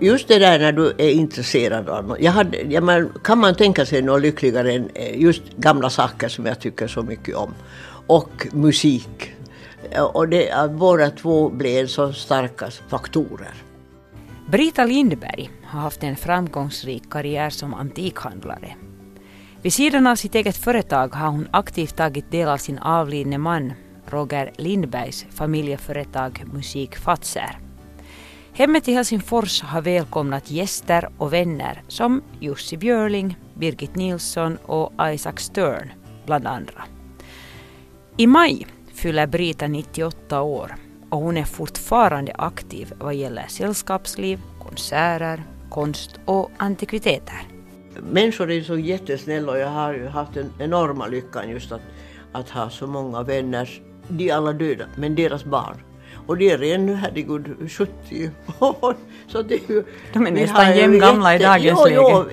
just det där när du är intresserad av något. Jag hade, jag men, kan man tänka sig något lyckligare än eh, just gamla saker som jag tycker så mycket om. Och musik. Eh, och det, båda två blev så starka faktorer. Brita Lindberg har haft en framgångsrik karriär som antikhandlare. Vid sidan av sitt eget företag har hon aktivt tagit del av sin avlidne man Roger Lindbergs familjeföretag Musik Fatser. Hemmet i Helsingfors har välkomnat gäster och vänner som Jussi Björling, Birgit Nilsson och Isaac Stern bland andra. I maj fyller Brita 98 år och hon är fortfarande aktiv vad gäller sällskapsliv, konserter, konst och antikviteter. Människor är så jättesnälla och jag har ju haft den enorma lyckan just att, att ha så många vänner. De är alla döda, men deras barn. Och de är ännu, herregud, 70 år. Så det är ju, De är nästan jämngamla i dagens läge. Jo,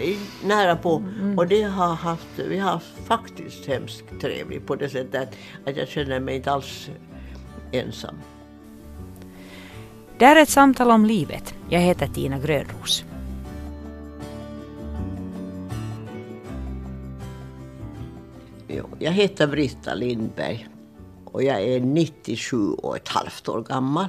nära på. Mm. Och det har haft, vi har faktiskt hemskt trevligt på det sättet att jag känner mig inte alls ensam. Det här är ett samtal om livet. Jag heter Tina Grönros. Jag heter Britta Lindberg och jag är 97 och ett halvt år gammal.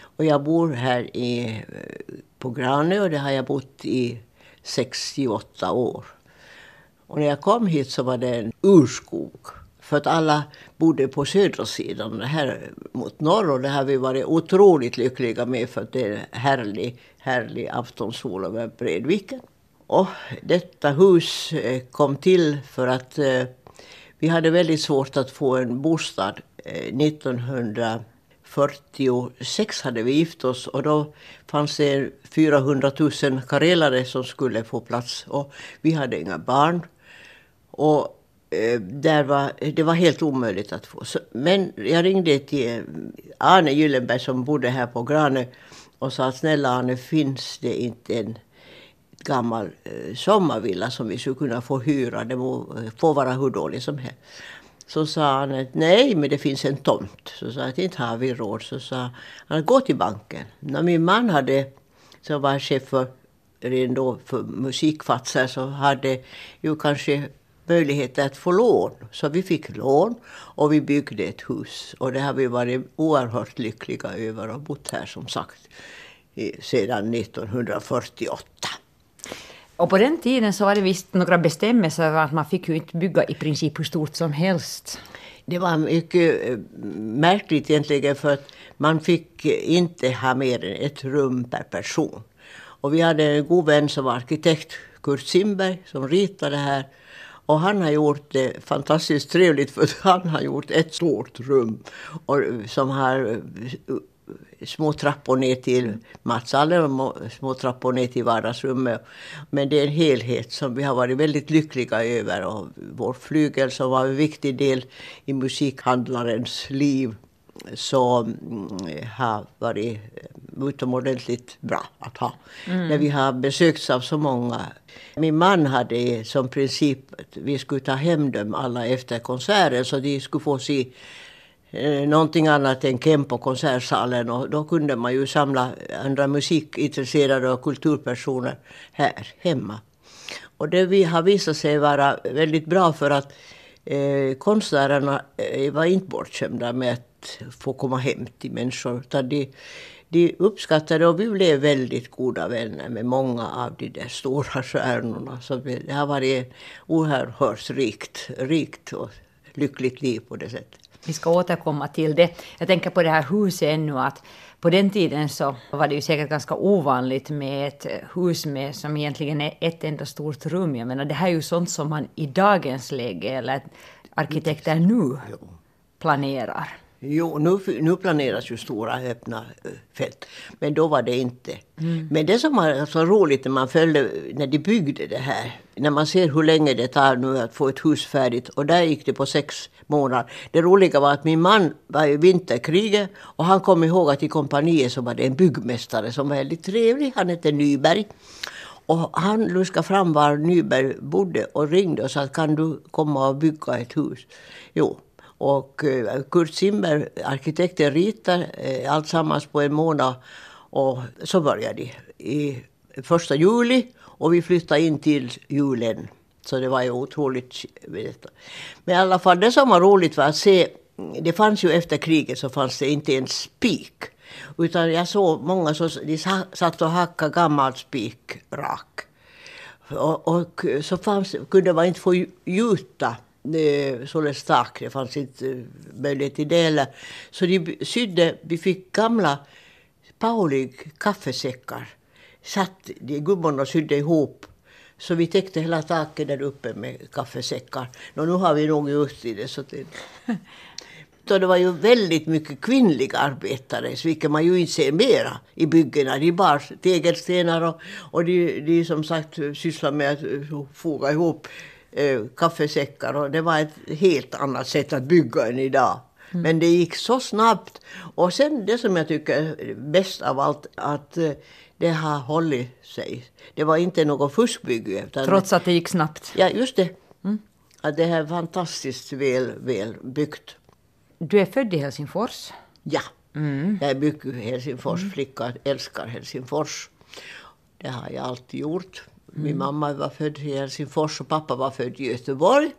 Och jag bor här i, eh, på Granö och det har jag bott i 68 år. Och när jag kom hit så var det en urskog. För att alla bodde på södra sidan, här mot norr. Och det har vi varit otroligt lyckliga med för att det är härlig, härlig aftonsol över Bredviken. Och detta hus eh, kom till för att eh, vi hade väldigt svårt att få en bostad. Eh, 1946 hade vi gift oss och då fanns det 400 000 karelare som skulle få plats. Och vi hade inga barn. Och eh, där var, det var helt omöjligt att få. Men jag ringde till eh, Arne Gyllenberg som bodde här på Grane och sa att snälla Arne, finns det inte en gammal sommarvilla som vi skulle kunna få hyra. Det må, får vara hur dålig som helst. Så sa han att nej, men det finns en tomt. Så sa att inte har vi råd. Så sa han, gå till banken. När min man hade, som var chef för, redan för musikfatser, så hade ju kanske möjlighet att få lån. Så vi fick lån och vi byggde ett hus. Och det har vi varit oerhört lyckliga över och bott här som sagt sedan 1948. Och på den tiden så var det visst några bestämmelser att man fick ju inte bygga i princip hur stort som helst. Det var mycket eh, märkligt egentligen för att man fick inte ha mer än ett rum per person. Och vi hade en god vän som var arkitekt, Kurt Simberg, som ritade här. Och han har gjort det fantastiskt trevligt för han har gjort ett stort rum och, eh, som har eh, små trappor ner till matsalen och små trappor ner till vardagsrummet. Men det är en helhet som vi har varit väldigt lyckliga över. Och vår flygel som var en viktig del i musikhandlarens liv så mm, har varit utomordentligt bra att ha. Mm. När vi har besökts av så många. Min man hade som princip att vi skulle ta hem dem alla efter konserten så de skulle få se eh, någonting annat än Kemp och konsertsalen och då kunde man ju samla andra musikintresserade och kulturpersoner här hemma. Och det vi har visat sig vara väldigt bra för att eh, konstnärerna eh, var inte bortskämda med att få komma hem till människor. Utan de, de uppskattade och vi blev väldigt goda vänner med många av de där stora stjärnorna. Så det har varit oerhört rikt, rikt och lyckligt liv på det sättet. Vi ska återkomma till det. Jag tänker på det här huset ännu att på den tiden så var det ju säkert ganska ovanligt med ett hus med, som egentligen är ett enda stort rum. Jag menar det här är ju sånt som man i dagens läge, eller arkitekter nu, planerar. Jo, nu, nu planeras ju stora öppna eh, fält. Men då var det inte. Mm. Men det som var så roligt när man följde, när de byggde det här. När man ser hur länge det tar nu att få ett hus färdigt. Och där gick det på sex månader. Det roliga var att min man var i vinterkriget. Och han kom ihåg att i kompaniet så var det en byggmästare som var väldigt trevlig. Han hette Nyberg. Och han luskade fram var Nyberg bodde och ringde och sa kan du komma och bygga ett hus. Jo, och eh, Kurt Zimmer, arkitekten, ritar allt alltsammans på en månad. Och så började de. I första juli och vi flyttade in till julen. Så det var ju otroligt. Men i alla fall det som var roligt var att se. Det fanns ju efter kriget så fanns det inte en spik. Utan jag såg många som de satt och hackade gammal spikrak. Och, och, så fanns, kunde man inte få gjuta således tak. Det fanns inte möjlighet till det heller. Så de sydde, vi fick gamla Paulig kaffesäckar. Satt de gummorna och sydde ihop. Så vi täckte hela taket där uppe med kaffesäckar. Nå, nu har vi nog just i det. Så det och det var ju väldigt mycket kvinnliga arbetare, vilket man ju inte ser mera i byggena. De bar tegelstenar och, och de, de som sagt sysslade med att foga ihop eh, kaffesäckar. Och det var ett helt annat sätt att bygga än idag. Mm. Men det gick så snabbt. Och sen det som jag tycker är bäst av allt, att eh, det har hållit sig. Det var inte något fuskbygge. Trots att det gick snabbt? Ja, just det. Mm. Att det här är fantastiskt väl, väl byggt. Du är född i Helsingfors? Ja. Mm. Jag är mycket Helsingforsflicka, mm. älskar Helsingfors. Det har jag alltid gjort. Min mm. mamma var född i Helsingfors och pappa var född i Göteborg.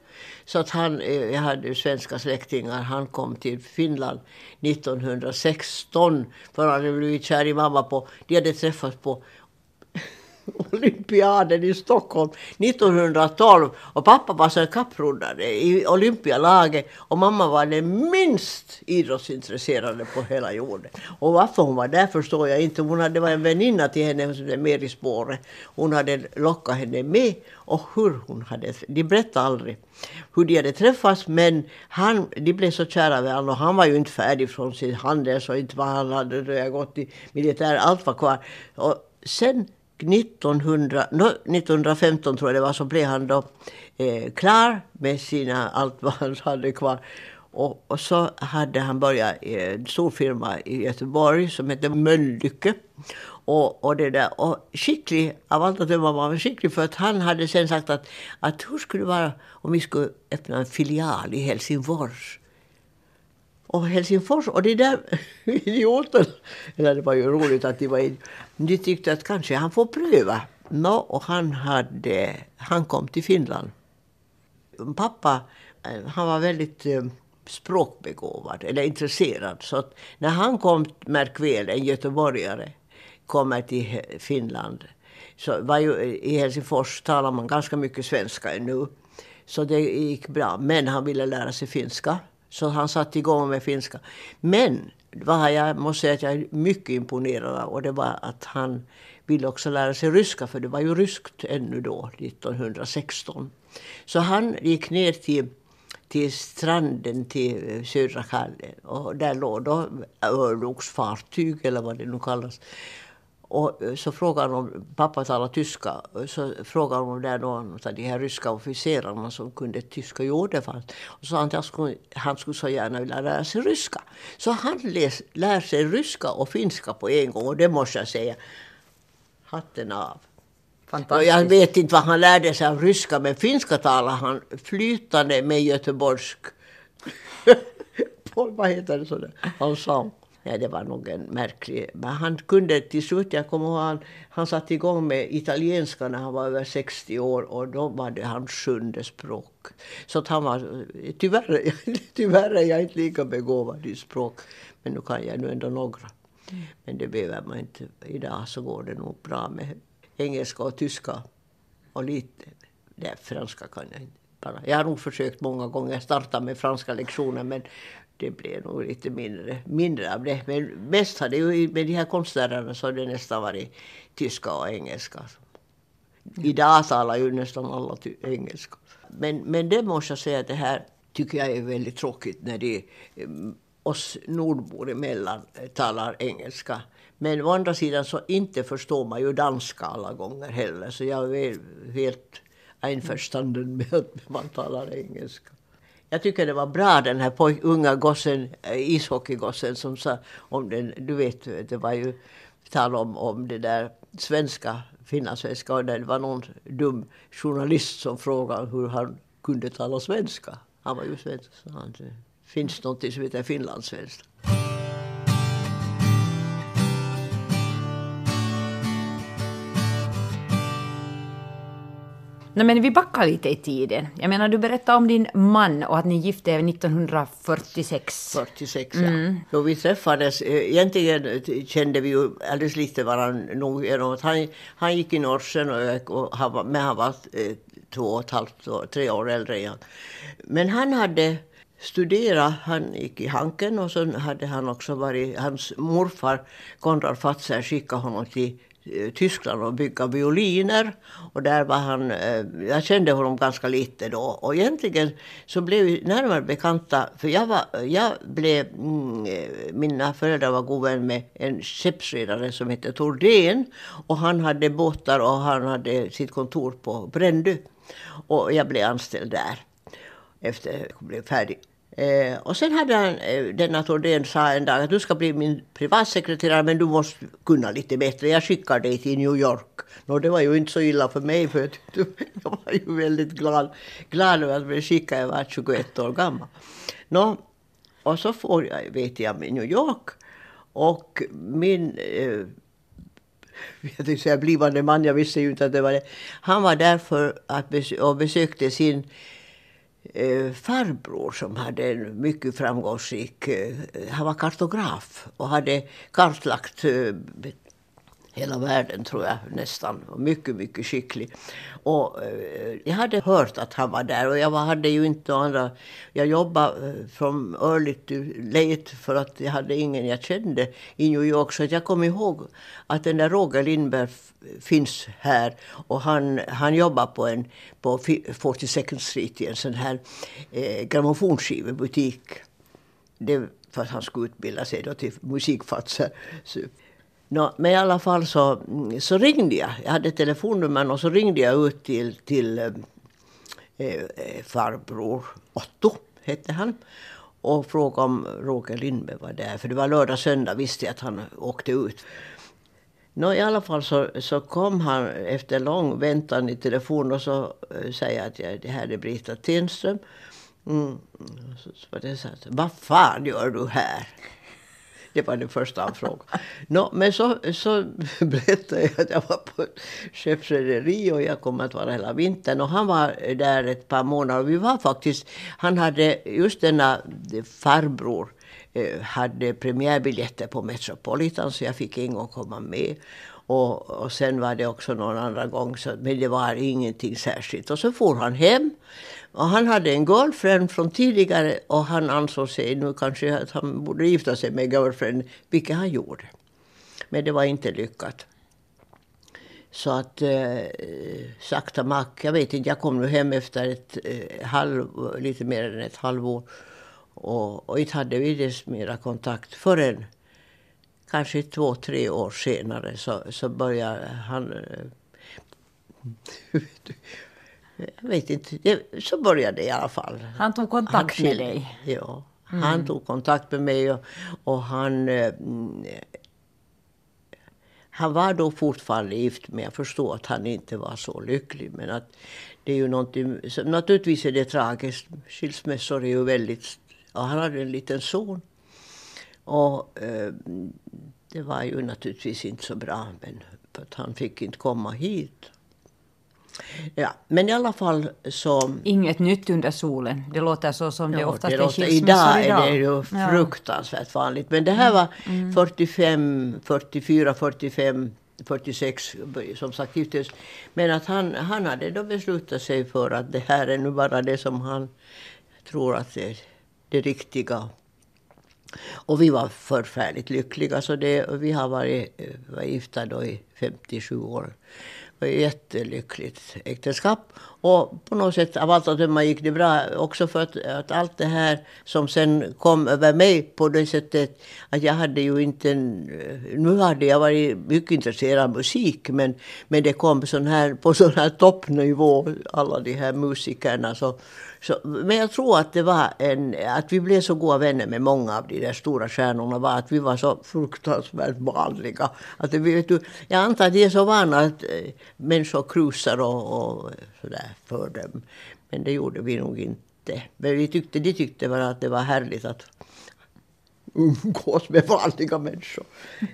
Så att han, eh, jag hade svenska släktingar. Han kom till Finland 1916 för han hade blivit kär i mamma. På, de hade träffats på olympiaden i Stockholm 1912 och pappa var sen kappruddare i olympialaget och mamma var den minst idrottsintresserade på hela jorden. Och varför hon var där förstår jag inte. Hon hade, det var en väninna till henne som med i spåret. Hon hade lockat henne med och hur hon hade, de berättade aldrig hur de hade träffats men han, de blev så kära med honom och han var ju inte färdig från sin handel så inte vad han hade gått i militär, allt var kvar. Och sen 1900, no, 1915 tror jag det var, så blev han då eh, klar med sina, allt vad han hade kvar. Och, och, så hade han börjat i en stor firma i Göteborg som hette Mölnlycke. Och, och, det där, och skicklig, av allt att döma var han skicklig för att han hade sen sagt att, att hur skulle det vara om vi skulle öppna en filial i Helsingfors? Och Helsingfors, och de där idioterna, eller det var ju roligt att de var de tyckte att kanske han får pröva. No, och han, hade, han kom till Finland. Pappa eh, han var väldigt eh, språkbegåvad, eller intresserad. Så att när han kom, märk väl, en göteborgare, kommer till Finland. Så var ju, eh, I Helsingfors talar man ganska mycket svenska ännu. Så det gick bra. Men han ville lära sig finska. Så han satte igång med finska. Men vad jag måste säga att jag är mycket imponerad av och det var att han ville också lära sig ryska för det var ju ryskt ännu då, 1916. Så han gick ner till, till stranden till eh, södra Kalle. och där låg då örlogsfartyg eller vad det nu kallas. Och eh, så frågade om, pappa talar tyska, så frågade han om det är någon av de här ryska officerarna som kunde tyska. Jo, det fanns. Och så sa han att skulle, han skulle så gärna vilja lära sig ryska. Så han läs, lär sig ryska och finska på en gång och det måste jag säga, hatten av. Jag vet inte vad han lärde sig av ryska, men finska talar han flytande med göteborgsk... vad heter det sådär? Nej, det var nog en märklig... Men han kunde till slut, jag kommer ihåg, han, han satte igång med italienska när han var över 60 år och då var det hans sjunde språk. Så att han var, tyvärr, tyvärr är jag inte lika begåvad i språk, men nu kan jag nu ändå några. Men det behöver man inte. Idag så går det nog bra med engelska och tyska och lite. Det franska kan jag inte. Bara. Jag har nog försökt många gånger starta med franska lektioner men det blev nog lite mindre, mindre av det. Men mest har det ju med de här konstnärerna så har det nästan varit tyska och engelska. Idag talar ju nästan alla engelska. Men, men det måste jag säga det här tycker jag är väldigt tråkigt när de, eh, oss nordbor emellan talar engelska. Men å andra sidan så inte förstår man ju danska alla gånger heller. Så jag är helt einförstånden med att man talar engelska. Jag tycker det var bra den här poj, unga gossen, eh, ishockeygossen som sa om den, du vet, det var ju tal om, om det där svenska, finlandssvenska och det var någon dum journalist som frågade hur han kunde tala svenska. Han var ju svensk. Så han, det finns något som heter finlandssvenska. Nej, men vi backar lite i tiden. Jag menar, du berättade om din man och att ni gifte er 1946. 46, ja. Då vi träffades, eh, egentligen kände vi ju alldeles lite varandra nog genom att han, han gick i Norsen och, jag, och han var, men han var eh, två och ett halvt, tre år äldre än. Men han hade studerat, han gick i Hanken och så hade han också varit, hans morfar Konrad Fatser skickade honom till eh, Eh, Tyskland och bygga violiner. Och där var han, eh, jag kände honom ganska lite då. Och egentligen så blev vi närmare bekanta. För jag, var, jag blev, mm, eh, mina föräldrar var god vän med en skeppsredare som hette Tordén. Och han hade båtar och han hade sitt kontor på Brändö. Och jag blev anställd där efter att jag blev färdig. Eh, och sen hade han, eh, denna Thordén sa en dag att du ska bli min privatsekreterare men du måste kunna lite bättre. Jag skickar dig till New York. Nå, det var ju inte så illa för mig för jag var ju väldigt glad, glad över att bli skickad. Jag var 21 år gammal. Nå, och så får jag, vet jag, med New York. Och min eh, jag tänkte säga blivande man, jag visste ju inte att det var det. Han var där för att besö och besökte sin eh, Eh, farbror som hade en mycket framgångsrik, eh, han var kartograf och hade kartlagt eh, hela världen tror jag nästan. Mycket, mycket skicklig. Och eh, jag hade hört att han var där och jag var, hade ju inte andra. Jag jobbade eh, från early to late för att jag hade ingen jag kände i New York. Så jag kom ihåg att den där Roger Lindberg finns här och han, han jobbar på en på 42nd Street i en sån här eh, grammofonskivebutik. Det för att han skulle utbilda sig då till musikfatser. No, men i alla fall så, så ringde jag. Jag hade telefonnummer och så ringde jag ut till, till eh, eh, farbror Otto, hette han. Och frågade om Roger Lindberg var där. För det var lördag, söndag visste jag att han åkte ut. Nå, I alla fall så, så kom han efter lång väntan i telefon och så äh, säger att jag, det här är Brita Tenström. Mm. Så, så var det så att, vad fan gör du här? Det var det första han frågade. No, men så, så berättade jag att jag var på ett skeppsrederi och jag kommer att vara hela vintern. Och han var där ett par månader. Och vi var faktiskt, han hade just denna farbror eh, hade premiärbiljetter på Metropolitan så jag fick en gång komma med. Och, och sen var det också någon annan gång, så, men det var ingenting särskilt. Och så får han hem. Och han hade en girlfriend från tidigare och han ansåg sig nu kanske att han borde gifta sig med girlfriend, vilket han gjorde. Men det var inte lyckat. Så att eh, sakta mack, jag vet inte, jag kom nu hem efter ett eh, halv, lite mer än ett halvår. Och, och inte hade vi dess mera kontakt förrän kanske två, tre år senare så, så började han... Eh, Jag vet inte, så började det i alla fall. Han tog kontakt han, med dig? Ja, mm. han tog kontakt med mig och, och han... Mm, han var då fortfarande gift men jag förstår att han inte var så lycklig. Men att det är ju någonting, naturligtvis är det tragiskt. Skilsmässor är ju väldigt... Och han hade en liten son. Och eh, det var ju naturligtvis inte så bra, men för att han fick inte komma hit. Ja, men i alla fall så... Inget nytt under solen. Det låter så som ja, det oftast det låter, är Idag är det ju fruktansvärt ja. vanligt. Men det här var mm. 45, 44, 45, 46 som sagt giftes. Men att han, han hade då beslutat sig för att det här är nu bara det som han tror att det är det riktiga. Och vi var förfärligt lyckliga. Så det, vi har varit var gifta då i 57 år. Var ett jättelyckligt äktenskap. Och på något sätt av allt att döma gick det bra också för att, att, allt det här som sen kom över mig på det sättet att jag hade ju inte en, Nu hade jag varit mycket intresserad av musik men, men det kom sån här, på sån här toppnivå, alla de här musikerna. Så, så, men jag tror att det var en, att vi blev så goda vänner med många av de där stora stjärnorna var att vi var så fruktansvärt vanliga. Att vet du, jag antar att de är så vana att äh, människor krusar och, och sådär för dem. Men det gjorde vi nog inte. Men vi tyckte, de tyckte bara att det var härligt att umgås med vanliga människor.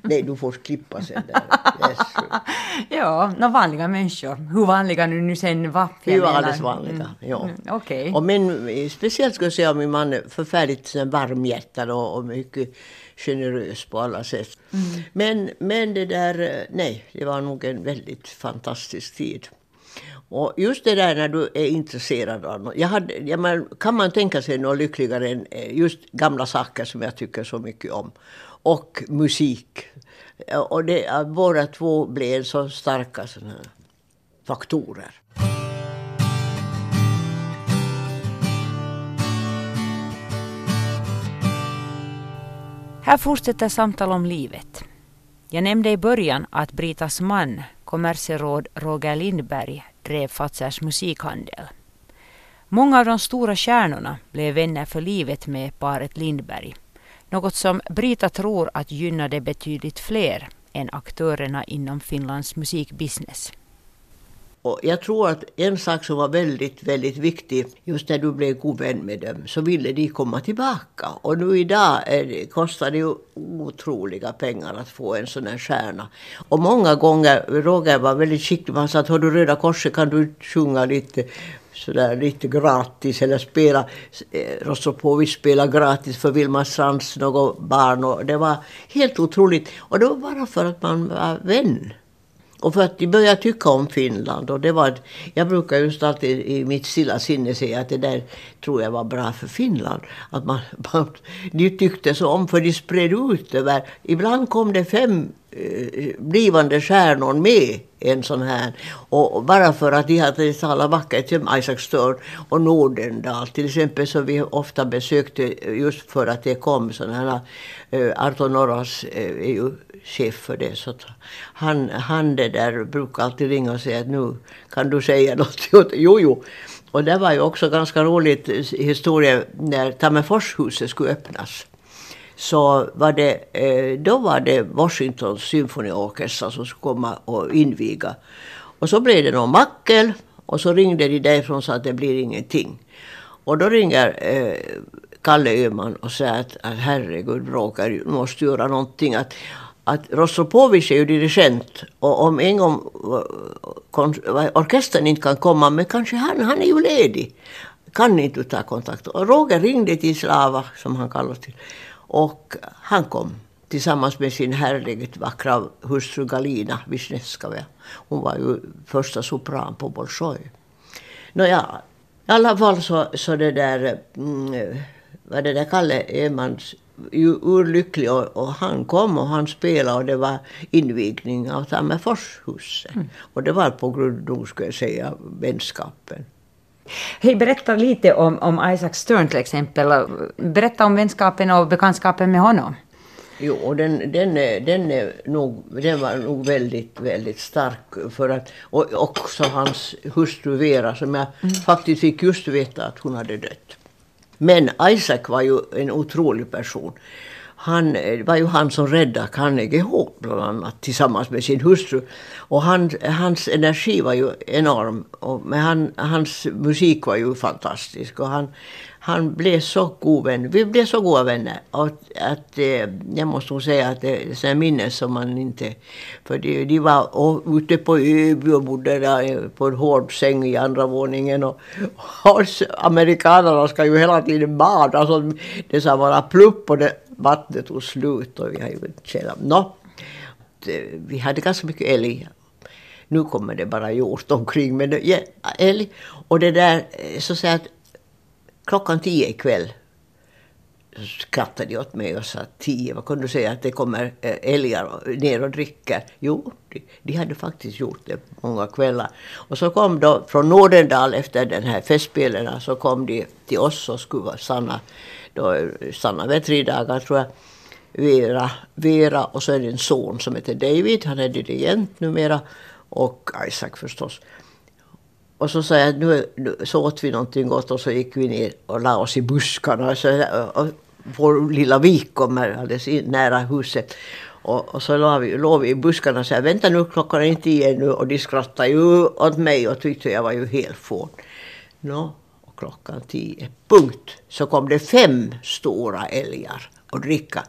Nej, du får klippa sen. Där. Yes. ja, no, vanliga människor. Hur vanliga nu, nu sen var? Vi var alldeles vanliga, mm. ja. Mm, okay. Och min, speciellt ska jag säga min man är förfärligt varmhjärtad och, och mycket generös på alla sätt. Mm. Men, men det där, nej, det var nog en väldigt fantastisk tid. Och just det där när du är intresserad av något. Jag hade, jag men, kan man tänka sig något lyckligare än eh, just gamla saker som jag tycker så mycket om. Och musik. Eh, och det, eh, båda två blev så starka såna faktorer. Här fortsätter samtal om livet. Jag nämnde i början att Britas man, kommerseråd Roger Lindberg, drev Fazers musikhandel. Många av de stora stjärnorna blev vänner för livet med paret Lindberg. Något som Brita tror att gynnade betydligt fler än aktörerna inom Finlands musikbusiness. Och jag tror att en sak som var väldigt, väldigt viktig, just när du blev god vän med dem, så ville de komma tillbaka. Och nu idag är kostar det ju otroliga pengar att få en sån här stjärna. Och många gånger, Roger var väldigt skicklig, han sa att har du Röda Korset kan du sjunga lite sådär lite gratis eller spela, eh, spela gratis för Vilma Strands något barn och det var helt otroligt. Och det var bara för att man var vän. Och för att de började tycka om Finland. Och det var, jag brukar just alltid i mitt stilla sinne säga att det där tror jag var bra för Finland. Att man, man, de tyckte så om, för de spred ut över... Ibland kom det fem eh, blivande stjärnor med en sån här. Och bara för att de hade talat vackert, som Isaac Stern och Nordendal till exempel, som vi ofta besökte just för att det kom sådana här. Eh, Arton Arto Norras eh, är ju chef för det. Så han, han det där brukar alltid ringa och säga att nu kan du säga något. jo, jo. Och det var ju också ganska roligt historia när Tammerforshuset skulle öppnas. Så var det, eh, då var det Washingtons symfoniorkester som skulle komma och inviga. Och så blev det någon mackel och så ringde de därifrån och sa att det blir ingenting. Och då ringer eh, Kalle Öhman och säger att, att herregud Roger, du måste göra någonting. Att, att Rostropovich är ju dirigent och om en gång eh, orkestern inte kan komma, men kanske han, han är ju ledig. Kan inte ta kontakt? Och Roger ringde till Slava, som han kallas till, och han kom tillsammans med sin härligt vackra hustru Galina Wisniewskaja. Hon var ju första sopran på Bolshoi. Nåja, i alla fall så, så det där, mm, vad det där Kalle Öhmans urlycklig och, och, han kom och han spelade och det var invigning av Tammerforshuset. Mm. Och det var på grund av, ska jag säga, vänskapen. Hej, berätta lite om, om Isaac Stern till exempel. Berätta om vänskapen och bekantskapen med honom. Jo, den, den, är, den, är nog, den var nog väldigt, väldigt stark. För att, och också hans hustru Vera som jag mm. faktiskt fick just veta att hon hade dött. Men Isaac var ju en otrolig person. Han eh, var ju han som räddade Carnegie Hall bland annat tillsammans med sin hustru. Och han, hans energi var ju enorm. Och, men han, hans musik var ju fantastisk. Och han, han blev så god vän. Vi blev så goda vänner. Att, att, jag måste nog säga att det är minnen som man inte... För de, de var ute på Öby och bodde där eh, på en hård säng i andra våningen. Och, och amerikanerna ska ju hela tiden bada. Alltså, det sa bara plupp och det, vattnet tog slut. Och vi har ju no, Vi hade ganska mycket älg. Nu kommer det bara hjort omkring. Men ja, älg. Och det där, eh, så att säga att klockan tio ikväll skrattade de åt mig och sa tio, vad kunde du säga att det kommer eh, älgar ner och dricker? Jo, de, de, hade faktiskt gjort det många kvällar. Och så kom de från Nordendal efter den här festspelen så kom de till oss och skulle stanna, då, stannade vid tre dagar tror jag. Vera, Vera och så är det en son som heter David, han är dirigent numera och Isaac förstås. Och så sa jag, nu, nu så åt vi någonting gott och så gick vi ner och la oss i buskarna. Så, och vår lilla vik kommer alldeles in, nära huset. Och, och så låg vi, låg vi i buskarna och sa, vänta nu klockan är inte tio nu. Och de skrattade ju åt mig och tyckte jag var ju helt fån. Nå, och klockan tio, punkt, så kom det fem stora älgar och dricka.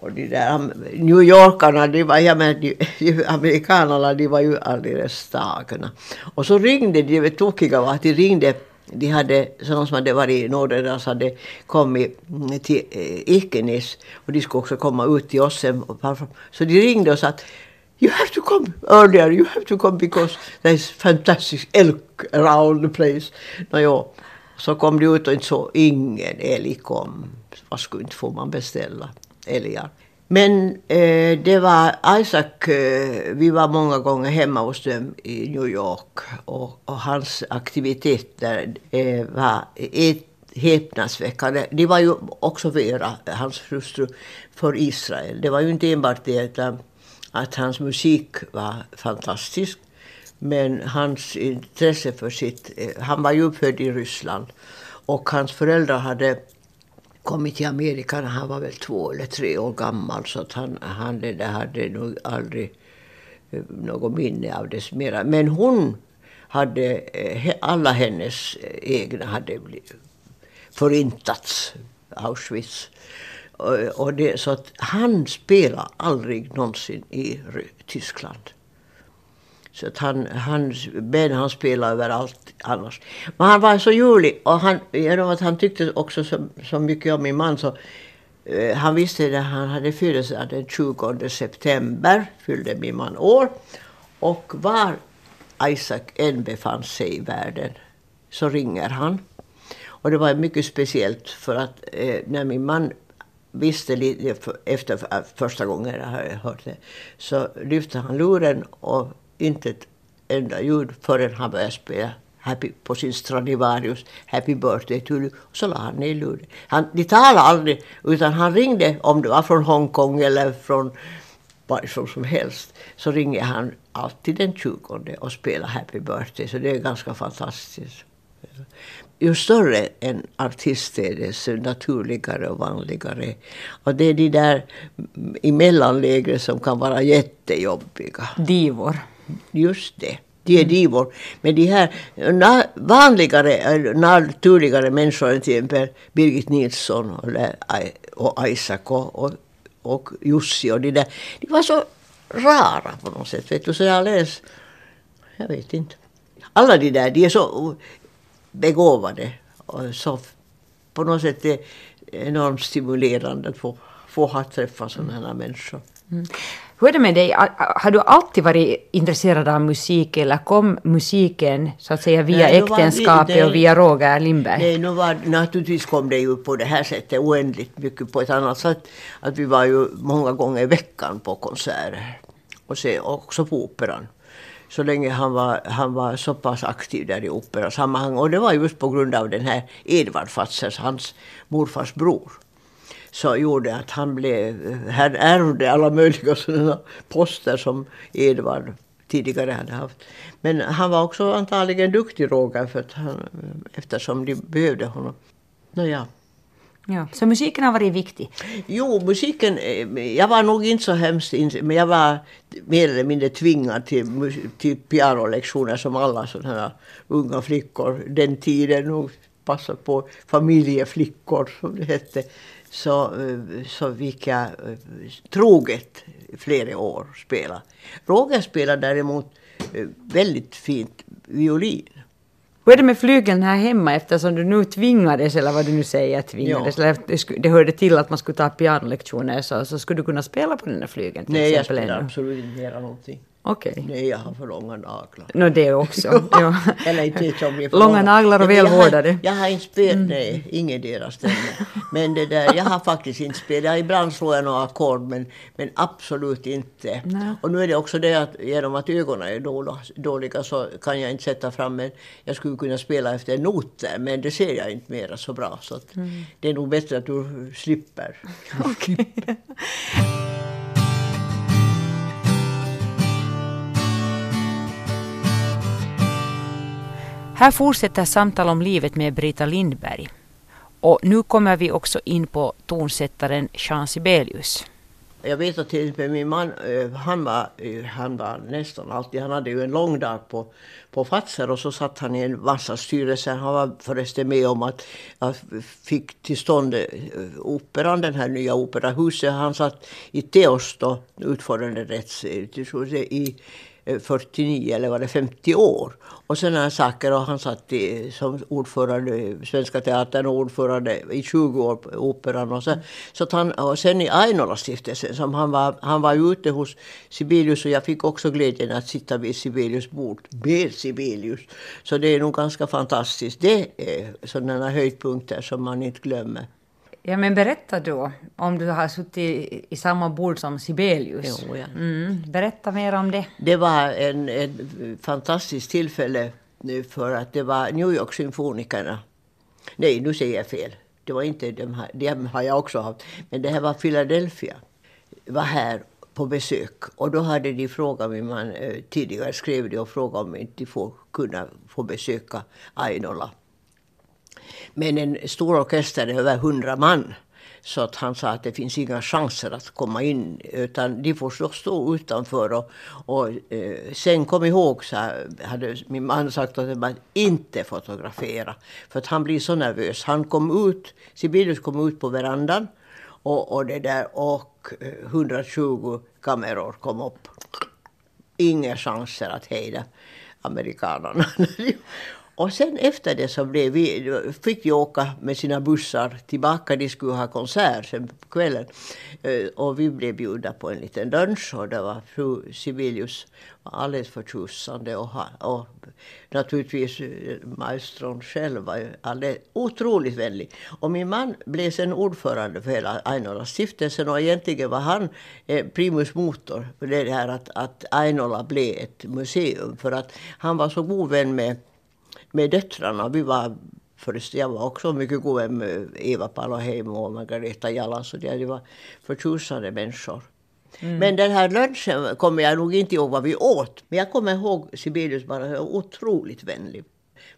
Och de där New Yorkarna, de var, ja, men de, de, amerikanerna, de var ju alldeles tagna. Och så ringde de, det tokiga var att de ringde de hade, sådana som hade varit i Norrlands hade kommit mm, till eh, Ekenäs och de skulle också komma ut till oss sen. Så de ringde och sa att You have to come earlier, you have to come because there's fantastic elk around the place. Nåja, så kom de ut och inte så ingen älg kom. Vad skulle inte få man beställa älgar? Men eh, det var Isaac, eh, vi var många gånger hemma hos dem i New York och, och hans aktiviteter eh, var ett häpnadsväckande. De var ju också Vera, hans hustru, för Israel. Det var ju inte enbart det utan att hans musik var fantastisk. Men hans intresse för sitt... Eh, han var ju uppfödd i Ryssland. Och hans föräldrar hade kommit till Amerika när han var väl två eller tre år gammal. Så att han, han det hade nog aldrig eh, något minne av det mera. Men hon hade, eh, alla hennes eh, egna hade förintats, Auschwitz. Och det, så att han spelade aldrig någonsin i Tyskland. Så att han, han, ben han spelade överallt annars. Men han var så ljuvlig och han, genom att han tyckte också så, så mycket om min man så eh, han visste att han hade födelsedag den 20 september, fyllde min man år. Och var Isaac än befann sig i världen så ringer han. Och det var mycket speciellt för att eh, när min man visste lite efter eh, första gången jag hörde hört det så lyfte han luren och inte ett enda ljud förrän han började spela happy, på sin Stradivarius Happy birthday to you. Och så la han ner luren. Han, de talade aldrig utan han ringde om det var från Hongkong eller från varifrån som helst. Så ringer han alltid den 20 och spelar Happy birthday. Så det är ganska fantastiskt ju större en artist är desto naturligare och vanligare. Och det är de där mm, i mellanlägret som kan vara jättejobbiga. Divor. Just det. De är divor. Men de här vanligare, eh, naturligare människorna, till exempel Birgit Nilsson och Isaac och, och, och Jussi och de där, de var så rara på något sätt. Vet du, så jag läst, jag vet inte. Alla de där, de är så begåvade. Och så på något sätt är det enormt stimulerande att få, få ha träffa sådana här människor. Mm. Hur är det med dig? Har du alltid varit intresserad av musik eller kom musiken så att säga via nej, äktenskapet var, och via Roger Lindberg? Nej, nu var, naturligtvis kom det ju på det här sättet oändligt mycket på ett annat sätt. Att vi var ju många gånger i veckan på konserter. Och se, också på operan så länge han var, han var så pass aktiv där i operasammanhang. Och det var just på grund av den här Edvard Fatzers, hans morfars bror. Så gjorde att han blev, han ärvde alla möjliga sådana poster som Edvard tidigare hade haft. Men han var också antagligen duktig Roger för att han, eftersom de behövde honom. Nåja. Ja, så musiken har varit viktig? Jo, musiken, eh, jag var nog inte så hemskt men jag var mer eller mindre tvingad till, till pianolektioner som alla sådana unga flickor den tiden nog passade på familjeflickor som det hette. Så, eh, så fick jag eh, troget flera år spela. Roger spelade däremot väldigt fint violin. Hur är det med flygeln här hemma eftersom du nu tvingades, eller vad du nu säger, tvingades, eller det hörde till att man skulle ta pianolektioner så, så skulle du kunna spela på den där flygeln till Nej, exempel jag spelar ännu. absolut inte mera någonting. Okej. Okay. Nej, jag har för långa naglar. No, det också. ja. Eller inte som för långa. naglar och välvårdade. Jag, har inte spelat, mm. nej, ingen deras Men det där, jag har faktiskt inte spelat. Ibland slår jag några ackord men, men absolut inte. Nej. Och nu är det också det att genom att ögonen är dåliga så kan jag inte sätta fram en... Jag skulle kunna spela efter noter men det ser jag inte mera så bra. Så mm. det är nog bättre att du slipper. Okay. Här fortsätter samtal om livet med Brita Lindberg. Och nu kommer vi också in på tonsättaren Jean Sibelius. Jag vet att till exempel min man, eh, han var, eh, han var nästan alltid, han hade ju en lång dag på, på Fazer och så satt han i en massa styrelser. Han var förresten med om att, jag fick till stånd eh, operan, den här nya operahuset. Han satt i Teos då, utförande rätts i Eh, 49 eller var det 50 år. Och sådana saker. Och han satt i, som ordförande i Svenska Teatern och ordförande i 20 år på Operan. Och, så, så att han, och sen i Ainola-stiftelsen, som han var, han var ute hos Sibelius och jag fick också glädjen att sitta vid Sibelius bord med Sibelius. Så det är nog ganska fantastiskt. Det är eh, sådana höjdpunkter som man inte glömmer. Ja, men berätta då, om du har suttit i samma bord som Sibelius. Jo, ja. mm, berätta mer om det. Det var en, en fantastiskt tillfälle nu för att det var New York-symfonikerna. Nej, nu säger jag fel. Det var inte de här, de har jag också haft. Men det här var Philadelphia. Var här på besök. Och då hade de frågat min man, eh, tidigare skrev de och frågade om inte de får kunna få besöka Ainola. Men en stor orkester är över hundra man. Så att han sa att det finns inga chanser att komma in utan de får stå utanför. Och, och eh, sen kom ihåg, så hade min man sagt att man inte fotografera. För att han blir så nervös. Han kom ut, Sibelius kom ut på verandan och, och, det där, och eh, 120 kameror kom upp. Inga chanser att hejda amerikanerna. Och sen efter det så blev vi, fick vi åka med sina bussar tillbaka. De skulle ha konsert sen på kvällen. Eh, och vi blev bjudna på en liten lunch och det var fru Sibelius var alldeles förtjusande. Och, och naturligtvis eh, maestron själv var alldeles otroligt vänlig. Och min man blev sen ordförande för hela Ainola-stiftelsen och egentligen var han eh, primus motor för det här att, att Ainola blev ett museum. För att han var så god vän med med döttrarna. Vi var, förresten, jag var också mycket god vän med Eva Paloheimo och Margareta Jala. Så de var förtjusande människor. Mm. Men den här lunchen kommer jag nog inte ihåg vad vi åt. Men jag kommer ihåg Sibelius bara otroligt vänlig.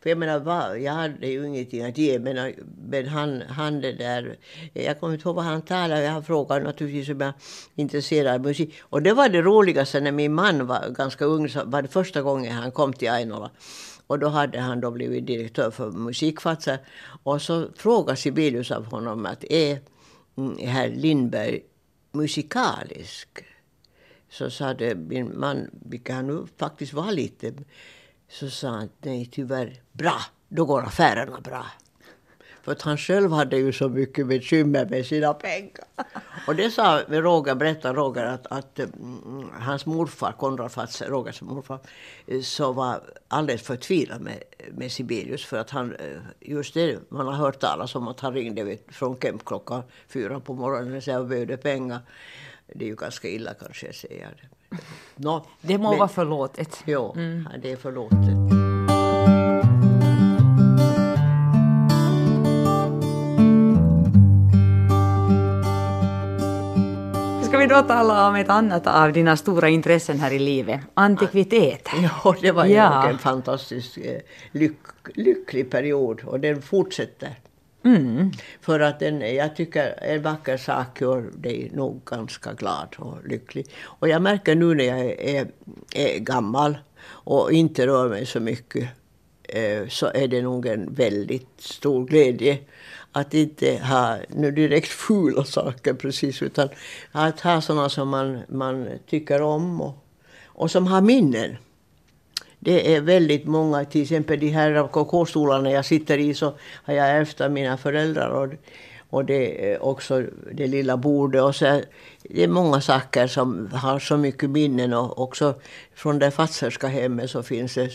För jag menar, jag hade ju ingenting att ge, men, men han, han det där... Jag kommer inte ihåg vad han talade. Jag frågade naturligtvis om jag är intresserad av musik. Och det var det roligaste när min man var ganska ung, så var det första gången han kom till Ainola. Och då hade han då blivit direktör för musikfatser. Och så frågade Sibelius av honom att är mm, herr Lindberg musikalisk? Så sa min man, vilket han nu faktiskt var lite, så sa han nej tyvärr, bra, då går affärerna bra. För att han själv hade ju så mycket bekymmer med sina pengar. Och det sa Roger, berättade Roger att, att mm, hans morfar, Konrad Fatse, Rogers morfar, så var alldeles förtvivlad med, med Sibelius. För att han, eh, just det, man har hört talas om att han ringde vet, från Kemp klockan fyra på morgonen och behövde pengar. Det är ju ganska illa kanske jag säger. No, det må men, vara förlåtet. Ja, mm. det är förlåtet. Vi då tala om ett annat av dina stora intressen här i livet, antikviteter. Ja, det var ja. en fantastisk eh, lyck, lycklig period och den fortsätter. Mm. För att den, jag tycker en vacker sak gör dig nog ganska glad och lycklig. Och jag märker nu när jag är, är gammal och inte rör mig så mycket eh, så är det nog en väldigt stor glädje att inte ha nu direkt fula saker precis utan att ha sådana som man, man tycker om och, och som har minnen. Det är väldigt många, till exempel de här KK-stolarna jag sitter i så har jag ärvt av mina föräldrar. Och, och det är också det lilla bordet. Och så, det är många saker som har så mycket minnen. Och också från det fatserska hemmet så finns det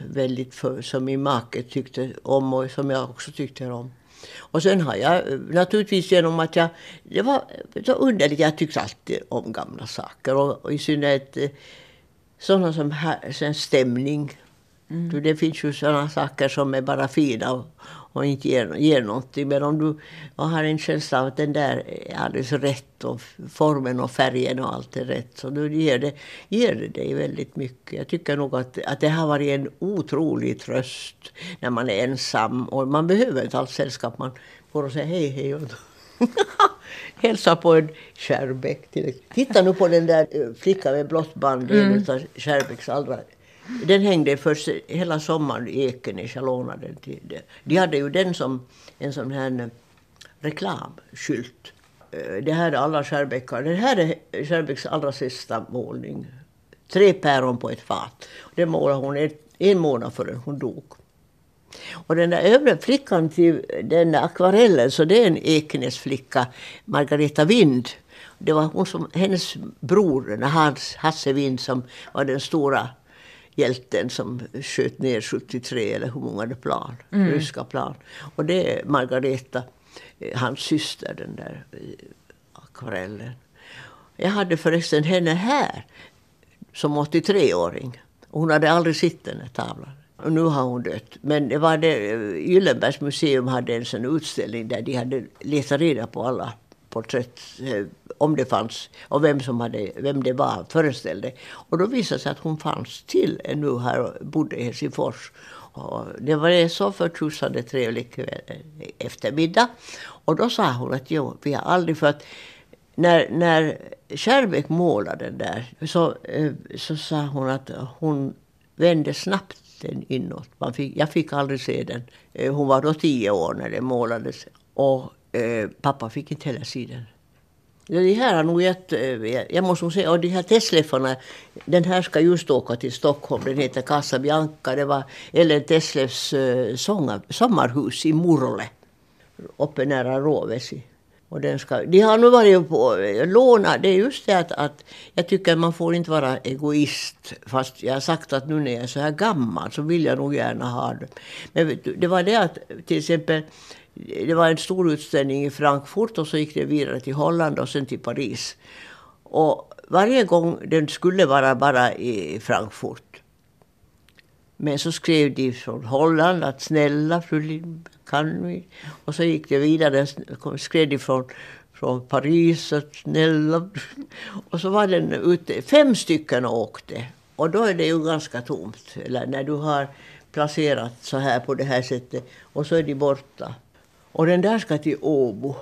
väldigt för, som min make tyckte om och som jag också tyckte om. Och sen har jag naturligtvis genom att jag... Det var så underligt, jag tyckte alltid om gamla saker. Och, och i synnerhet eh, sådana som här, stämning. Mm. Det finns ju sådana saker som är bara fina och, och inte ger, ger någonting. Men om du har en känsla av att den där är alldeles rätt och formen och färgen och allt är rätt så då ger det, ger det dig väldigt mycket. Jag tycker nog att, att det har varit en otrolig tröst när man är ensam och man behöver inte alls sällskap. Man går och säger hej hej och Hälsa på en Skärbäck. Titta nu på den där eh, flickan med blått band, mm. en av Skärbäcks allra den hängde först hela sommaren i Ekenäs. Jag lånade den till det. De hade ju den som en sån här eh, reklamskylt. Eh, det här är alla Skärbäckar. Det här är Skärbäcks allra sista målning. Tre päron på ett fat. Det målade hon ett, en månad före hon dog. Och den där övre flickan till den där akvarellen, så det är en Ekenäsflicka, Margareta Wind. Det var hon som, hennes bror, Hans, Hasse Wind, som var den stora hjälten som sköt ner 73 eller hur många det plan, mm. ryska plan. Och det är Margareta, eh, hans syster, den där eh, akvarellen. Jag hade förresten henne här som 83-åring. Hon hade aldrig sett den här tavlan. Och nu har hon dött. Men det var det, eh, Gyllenbergs museum hade en sån utställning där de hade letat reda på alla porträtt, om det fanns, och vem, som hade, vem det var föreställde. Och då visade det sig att hon fanns till ännu här och bodde i Helsingfors. Och det var en så förtjusande trevlig eh, eftermiddag. Och då sa hon att jo, vi har aldrig för att när, när Kärrbäck målade den där så, eh, så sa hon att hon vände snabbt den inåt. Man fick, jag fick aldrig se den. Eh, hon var då tio år när den målades. Och eh, pappa fick inte heller se den. De här har nog gett, eh, jag måste nog säga, och de här Tesleffarna, den här ska just åka till Stockholm, den heter Casa Bianca, det var Ellen Teslefs eh, sommarhus i Murle, uppe nära Rovesi. Och den ska, de har nu varit på eh, låna. Det är just det att, att jag tycker att man får inte vara egoist. Fast jag har sagt att nu när jag är så här gammal så vill jag nog gärna ha det. Men det var det att till exempel det var en stor utställning i Frankfurt och så gick det vidare till Holland och sen till Paris. Och varje gång den skulle vara bara i Frankfurt. Men så skrev de från Holland att snälla fru Lind, kan vi? Och så gick det vidare, skrev de från, från Paris att snälla. Och så var den ute, fem stycken åkte. Och då är det ju ganska tomt. Eller när du har placerat så här på det här sättet och så är de borta. Och den där ska till Åbo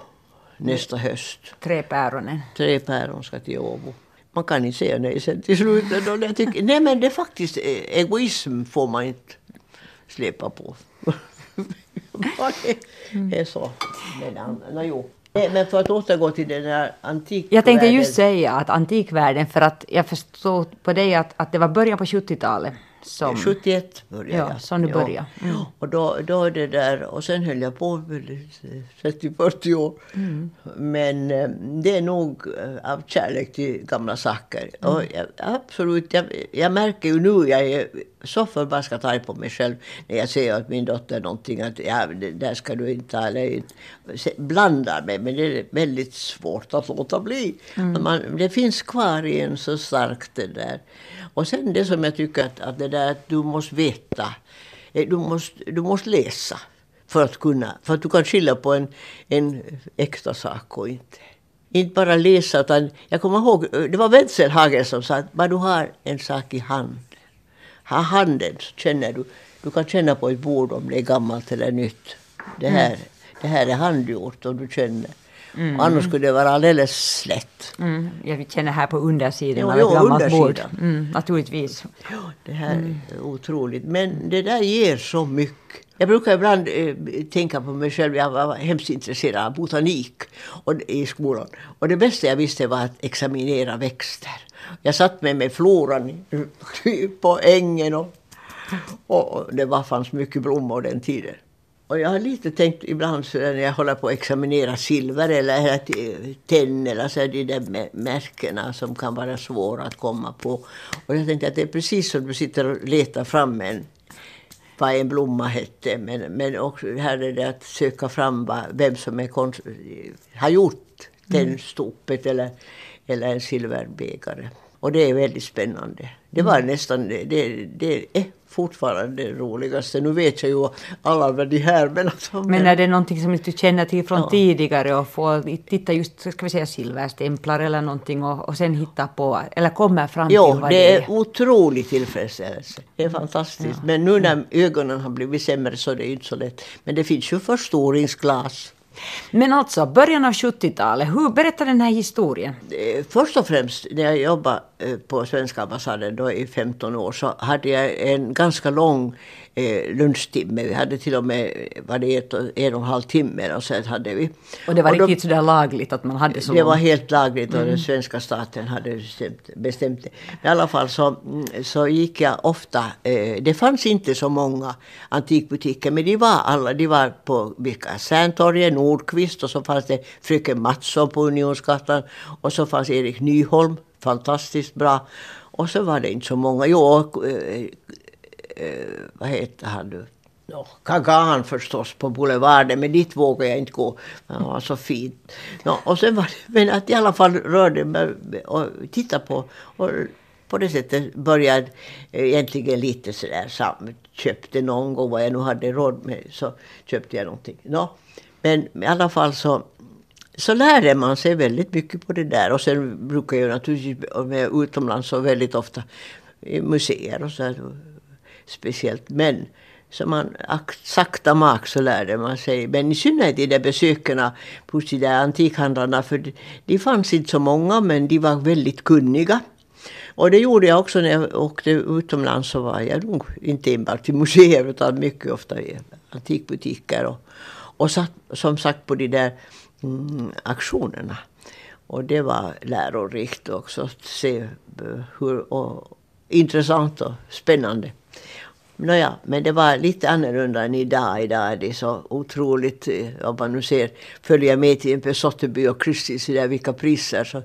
nästa höst. Tre päronen. Tre päron ska till Åbo. Man kan inte säga nej sen till slut. Jag tycker, nej men det är faktiskt eh, egoism får man inte släppa på. det är så. Men, no, jo. Men för att återgå till den här antikvärlden. Jag tänkte just säga att antikvärlden, för att jag förstod på dig att, att det var början på 70-talet som, 71 började jag. Ja, som du började. Mm. Och då, då det där, och sen höll jag på 30-40 år. Mm. Men eh, det är nog eh, av kärlek till gamla saker. Mm. Och jag, absolut, jag, jag märker ju nu, jag är så förbaskat arg på mig själv när jag säger åt min dotter någonting att ja, det där ska du inte eller blandar mig. Men det är väldigt svårt att låta bli. Mm. Man, det finns kvar i en så starkt det där. Och sen det som jag tycker att, att det där att du måste veta. Eh, du måste, du måste läsa för att kunna, för att du kan skilja på en, en äkta sak och inte. Inte bara läsa utan, jag kommer ihåg, det var Wenzelhagen som sa att bara du har en sak i handen, ha handen så känner du, du kan känna på ett bord om det är gammalt eller nytt. Det här, mm. det här är handgjort och du känner. Mm. Annars skulle det vara alldeles slätt. Mm. Jag känner här på undersidan jo, av ett gammalt bord. Mm, naturligtvis. Ja, det här mm. är otroligt. Men det där ger så mycket. Jag brukar ibland eh, tänka på mig själv, jag var hemskt intresserad av botanik och, i skolan. Och det bästa jag visste var att examinera växter. Jag satt med mig floran på ängen och, och det var, fanns mycket blommor den tiden. Och jag har lite tänkt ibland så när jag håller på att examinera silver eller tenn eller så är det de märkena som kan vara svåra att komma på. Och jag tänkte att det är precis som du sitter och letar fram en vad en blomma hette. Men, men också här är det att söka fram vem som är har gjort tennstopet mm. eller, eller en silverbägare. Och det är väldigt spännande. Det var mm. nästan, det, det är fortfarande det roligaste. Nu vet jag ju alla vad de här men alltså, Men är det någonting som du känner till från ja. tidigare och får titta just, ska vi säga silverstämplar eller någonting och, och sen hitta på, eller kommer fram jo, till vad det är? Jo, det är otrolig tillfredsställelse. Det är fantastiskt. Ja. Men nu när ögonen har blivit sämre så är det inte så lätt. Men det finns ju förstoringsglas. Men alltså, början av 70-talet, hur berättar den här historien? Eh, först och främst, när jag jobbade eh, på svenska ambassaden då i 15 år så hade jag en ganska lång eh, lunchtimme. Vi hade till och med var det ett, en och en halv timme. Och, sen hade vi. och det var och riktigt sådär lagligt att man hade så Det var helt lagligt och mm. den svenska staten hade bestämt, bestämt det. I alla fall så, så gick jag ofta, eh, det fanns inte så många antikbutiker men de var alla, de var på vilka, Särntorget, Nordqvist och så fanns det Fröken Mattsson på Unionsgatan och så fanns Erik Nyholm, fantastiskt bra. Och så var det inte så många. Jo, eh, Eh, vad heter han nu? No, Kagan förstås på Boulevarden, men dit vågade jag inte gå. Han var så fin. No, och sen var det, men att i alla fall rörde mig och tittade på. Och på det sättet började egentligen lite sådär sam, köpte någon gång vad jag nu hade råd med så köpte jag någonting. No, men i alla fall så så lärde man sig väldigt mycket på det där. Och sen brukar jag naturligtvis med utomlands så väldigt ofta i museer och så här, speciellt. Men så man sakta mak så lärde man sig. Men i synnerhet i de besöken hos de där antikhandlarna. För de fanns inte så många men de var väldigt kunniga. Och det gjorde jag också när jag åkte utomlands. Så var jag nog inte enbart i museer utan mycket ofta i antikbutiker. Och, och satt som sagt på de där mm, aktionerna. Och det var lärorikt också att se eh, hur och, intressant och spännande. Nåja, men det var lite annorlunda än idag. Idag är det så otroligt, eh, om man nu ser, följer med till en Sotheby och Christies, där vilka priser. Så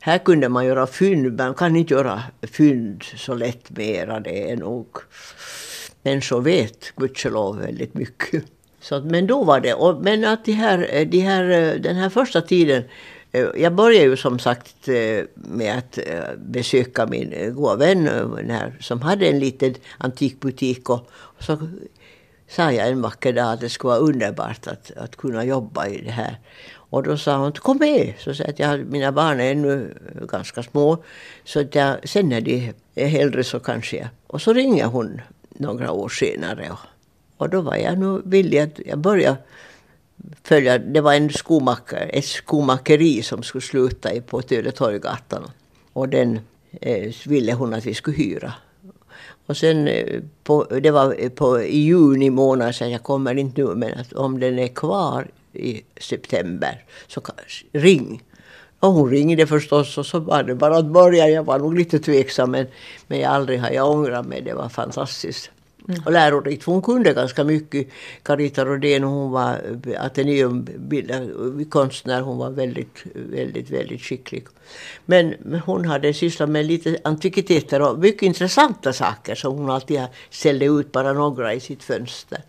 här kunde man göra fynd, man kan inte göra fynd så lätt mera. Det är nog, människor vet gudskelov väldigt mycket. Så, men då var det, och, men att de här, eh, de här, eh, den här första tiden Eh, jag började ju som sagt eh, med att eh, besöka min goda vän här, som hade en liten antikbutik. Och så sa jag en vacker dag att det skulle vara underbart att, att kunna jobba i det här. Och då sa hon, kom med. Så sa att jag, mina barn är ännu ganska små. Så att jag, sen när de är äldre så kanske jag... Och så ringer hon några år senare. Och, och då var jag nu villig att jag började följa, det var en skomakare, ett skomakeri som skulle sluta på Töletorggatan. Och den eh, ville hon att vi skulle hyra. Och sen, eh, på, det var eh, på, i juni månad, så jag kommer inte nu, men att om den är kvar i september så ring. Och hon ringde förstås och så var det bara att börja. Jag var nog lite tveksam men, men jag aldrig har jag ångrat mig. Det var fantastiskt. Mm. Och lärorikt. Hon kunde ganska mycket. Carita Rodén, hon var Ateneum-konstnär. Hon var väldigt, väldigt, väldigt skicklig. Men hon hade sysslat med lite antikviteter och mycket intressanta saker som hon alltid ställde ut bara några i sitt fönster.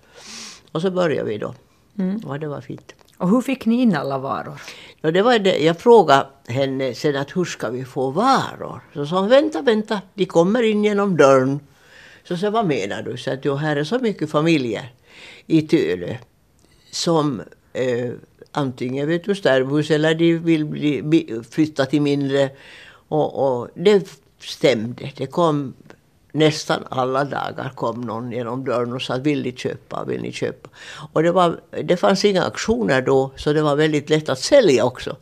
Och så började vi då. Mm. Och det var fint. Och hur fick ni in alla varor? Och det var det, jag frågade henne sen att hur ska vi få varor? Så sa hon vänta, vänta, de kommer in genom dörren. Så sa vad menar du? Så att jo, här är så mycket familjer i Tölö som eh, antingen vet du Sterbhus eller de vill bli, flytta till mindre. Och, och det stämde. Det kom nästan alla dagar kom någon genom dörren och sa vill ni köpa, vill ni köpa. Och det, var, det fanns inga auktioner då så det var väldigt lätt att sälja också.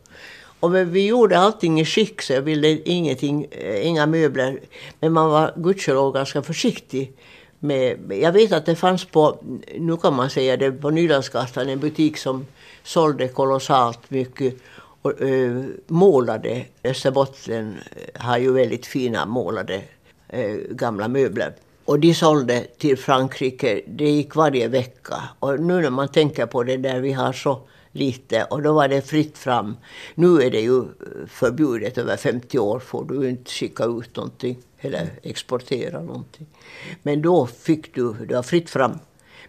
Och vi gjorde allting i skick så jag ville ingenting, eh, inga möbler. Men man var gudskelov ganska försiktig. Med, jag vet att det fanns på, nu kan man säga det, på Nylandsgatan en butik som sålde kolossalt mycket och, äh, målade. Österbotten eh, har ju väldigt fina målade äh, gamla möbler. Och de sålde till Frankrike, det gick varje vecka. Och nu när man tänker på det där vi har så lite och då var det fritt fram. Nu är det ju förbjudet, över 50 år får du inte skicka ut någonting eller exportera någonting. Men då fick du, det var fritt fram.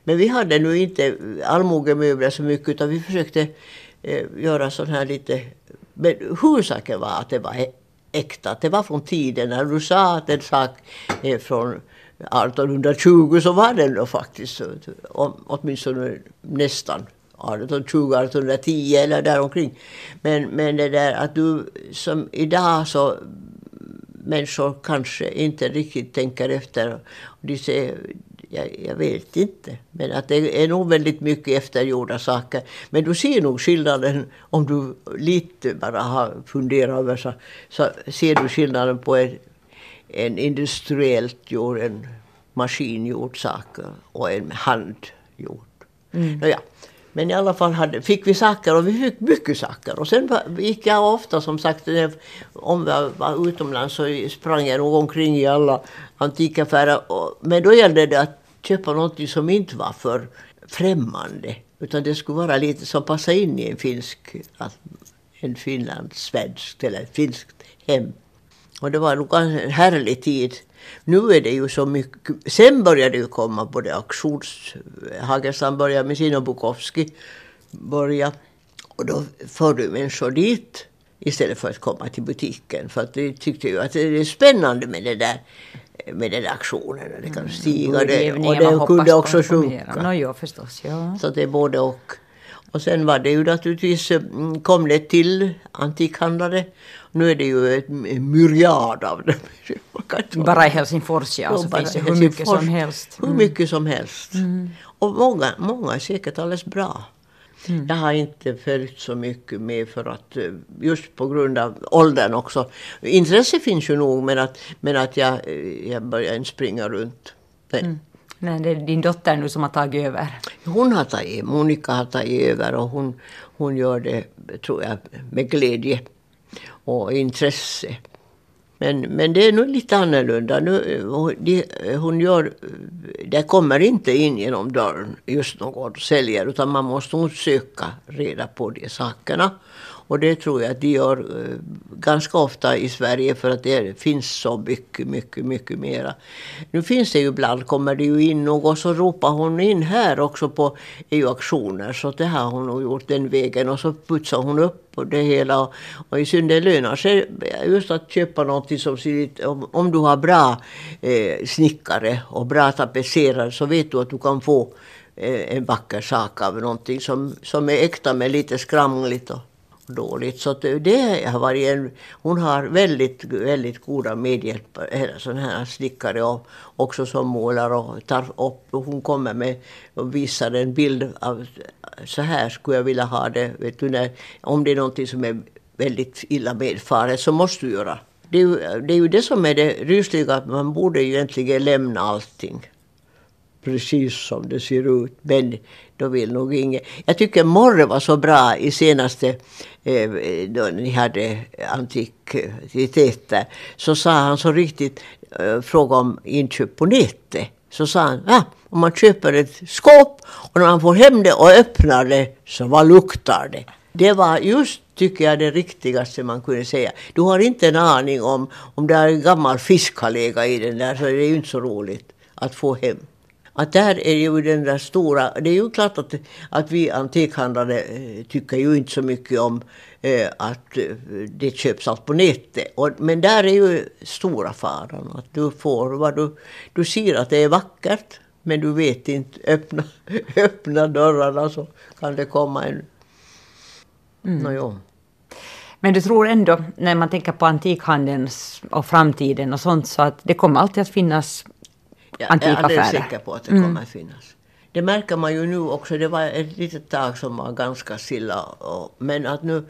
Men vi hade nu inte allmogemöbler så mycket utan vi försökte eh, göra sån här lite... Men huvudsaken var att det var äkta, att det var från tiden. När du sa att en sak är från 1820 så var den då faktiskt åtminstone nästan 1820, 1810 eller däromkring. Men, men det där att du som idag så människor kanske inte riktigt tänker efter. De ser, jag, jag, vet inte. Men att det är nog väldigt mycket eftergjorda saker. Men du ser nog skillnaden om du lite bara har funderat över så, så ser du skillnaden på en, en industriellt gjord, en maskingjord sak och en handgjord. Mm. Nåja. Men i alla fall hade, fick vi saker och vi fick mycket saker. Och sen gick jag ofta som sagt, om jag var utomlands så sprang jag nog omkring i alla antikaffärer. Men då gällde det att köpa något som inte var för främmande. Utan det skulle vara lite som passade in i en finsk, en finlandssvensk eller ett finskt hem. Och det var nog en härlig tid. Nu är det ju så mycket. Sen började det ju komma både auktions... Hagelstam började med sin och Bukowski började. Och då förde människor dit istället för att komma till butiken. För att de tyckte ju att det är spännande med det där med den aktionen. Det kan mm. stiga det, och det kunde också sjunka. No, jo, förstås, ja. Så det är både och. Och sen var det ju naturligtvis, mm, kom det till antikhandlare. Nu är det ju en myriad av dem. Bara i Helsingfors ja, så finns det hur mycket som helst. Mm. Hur mycket som helst. Mm. Och många, många är säkert alldeles bra. Mm. Jag har inte följt så mycket med för att eh, just på grund av åldern också. Intresse finns ju nog men att, men att jag, eh, jag börjar inte springa runt. Mm. Nej, det är din dotter nu som har tagit över. Hon har tagit, Monica har tagit över och hon, hon gör det, tror jag, med glädje och intresse. Men, men det är nog lite annorlunda. Nu, de, hon gör, det kommer inte in genom dörren just någon säljer utan man måste nog söka reda på de sakerna. Och det tror jag att de gör eh, ganska ofta i Sverige för att det finns så mycket, mycket, mycket mera. Nu finns det ju ibland, kommer det ju in något och så ropar hon in här också på EU-aktioner. Så det har hon nog gjort den vägen och så putsar hon upp på det hela. Och i synnerhet det lönar sig just att köpa någonting som ser ut, om, om du har bra eh, snickare och bra tapetserare så vet du att du kan få eh, en vacker sak av någonting som, som är äkta men lite skramligt. Och, dåligt. Så det har varit en, hon har väldigt, väldigt goda medhjälpare, eh, sådana här snickare och också som målar och tar upp. Hon kommer med och visar en bild av så här skulle jag vilja ha det. Vet du, när, om det är någonting som är väldigt illa medfaret så måste du göra. Det är, ju, det är ju det som är det rysliga, att man borde ju egentligen lämna allting precis som det ser ut. Men då vill nog ingen. Jag tycker Morre var så bra i senaste, eh, då ni hade antikviteter. Så sa han så riktigt, eh, fråga om inköp på nätet. Så sa han, ja, om man köper ett skåp och när man får hem det och öppnar det, så vad luktar det? Det var just tycker jag det riktigaste man kunde säga. Du har inte en aning om, om det är en gammal fisk har legat i den där så är det ju inte så roligt att få hem att där är ju den där stora, det är ju klart att, att vi antikhandlare eh, tycker ju inte så mycket om eh, att eh, det köps allt på nätet. Och, men där är ju stora faran att du får vad du, du ser att det är vackert men du vet inte, öppna, öppna dörrarna så kan det komma en... Mm. Nåjo. Men du tror ändå, när man tänker på antikhandeln och framtiden och sånt, så att det kommer alltid att finnas Ja, jag är alldeles säker på att det mm. kommer att finnas. Det märker man ju nu också. Det var ett litet tag som var ganska stilla. Och, men att nu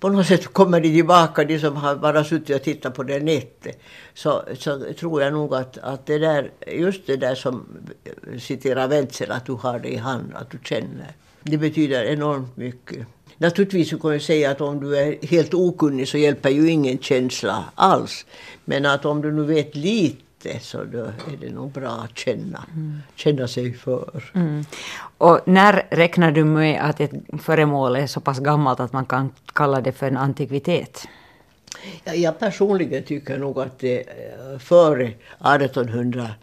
på något sätt kommer de tillbaka, de som har bara suttit och tittat på det nätet. Så, så tror jag nog att, att det där, just det där som citerar Wenzel, att du har det i hand, att du känner. Det betyder enormt mycket. Naturligtvis kan jag säga att om du är helt okunnig så hjälper ju ingen känsla alls. Men att om du nu vet lite lite så då är det nog bra att känna, mm. känna sig för. Mm. Och när räknar du med att ett föremål är så pass gammalt att man kan kalla det för en antikvitet? Ja, jag personligen tycker nog att det är före 1870.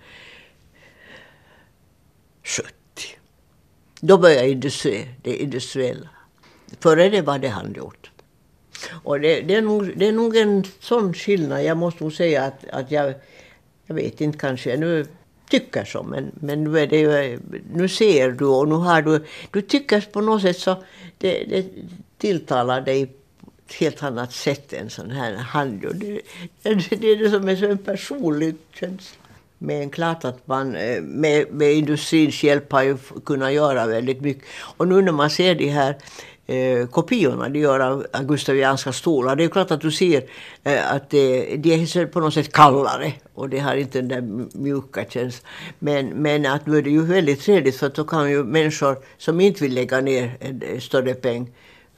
Då började industri, det industriella. Före det var det handgjort. Och det, det, är nog, det är nog en sån skillnad. Jag måste nog säga att, att jag jag vet inte, kanske jag nu tycker så, men, men nu, är det ju, nu ser du och nu har du, du tycker på något sätt så det, det tilltalar dig på ett helt annat sätt än sån här hand. Det, det, det är det som är så en personlig känsla. Men klart att man eh, med, med industrins hjälp har ju kunnat göra väldigt mycket. Och nu när man ser de här eh, kopiorna de gör av, av gustavianska stolar. Det är klart att du ser eh, att det, de är på något sätt kallare och det har inte den där mjuka känslan. Men, men att nu är det ju väldigt trevligt för då kan ju människor som inte vill lägga ner en eh, större peng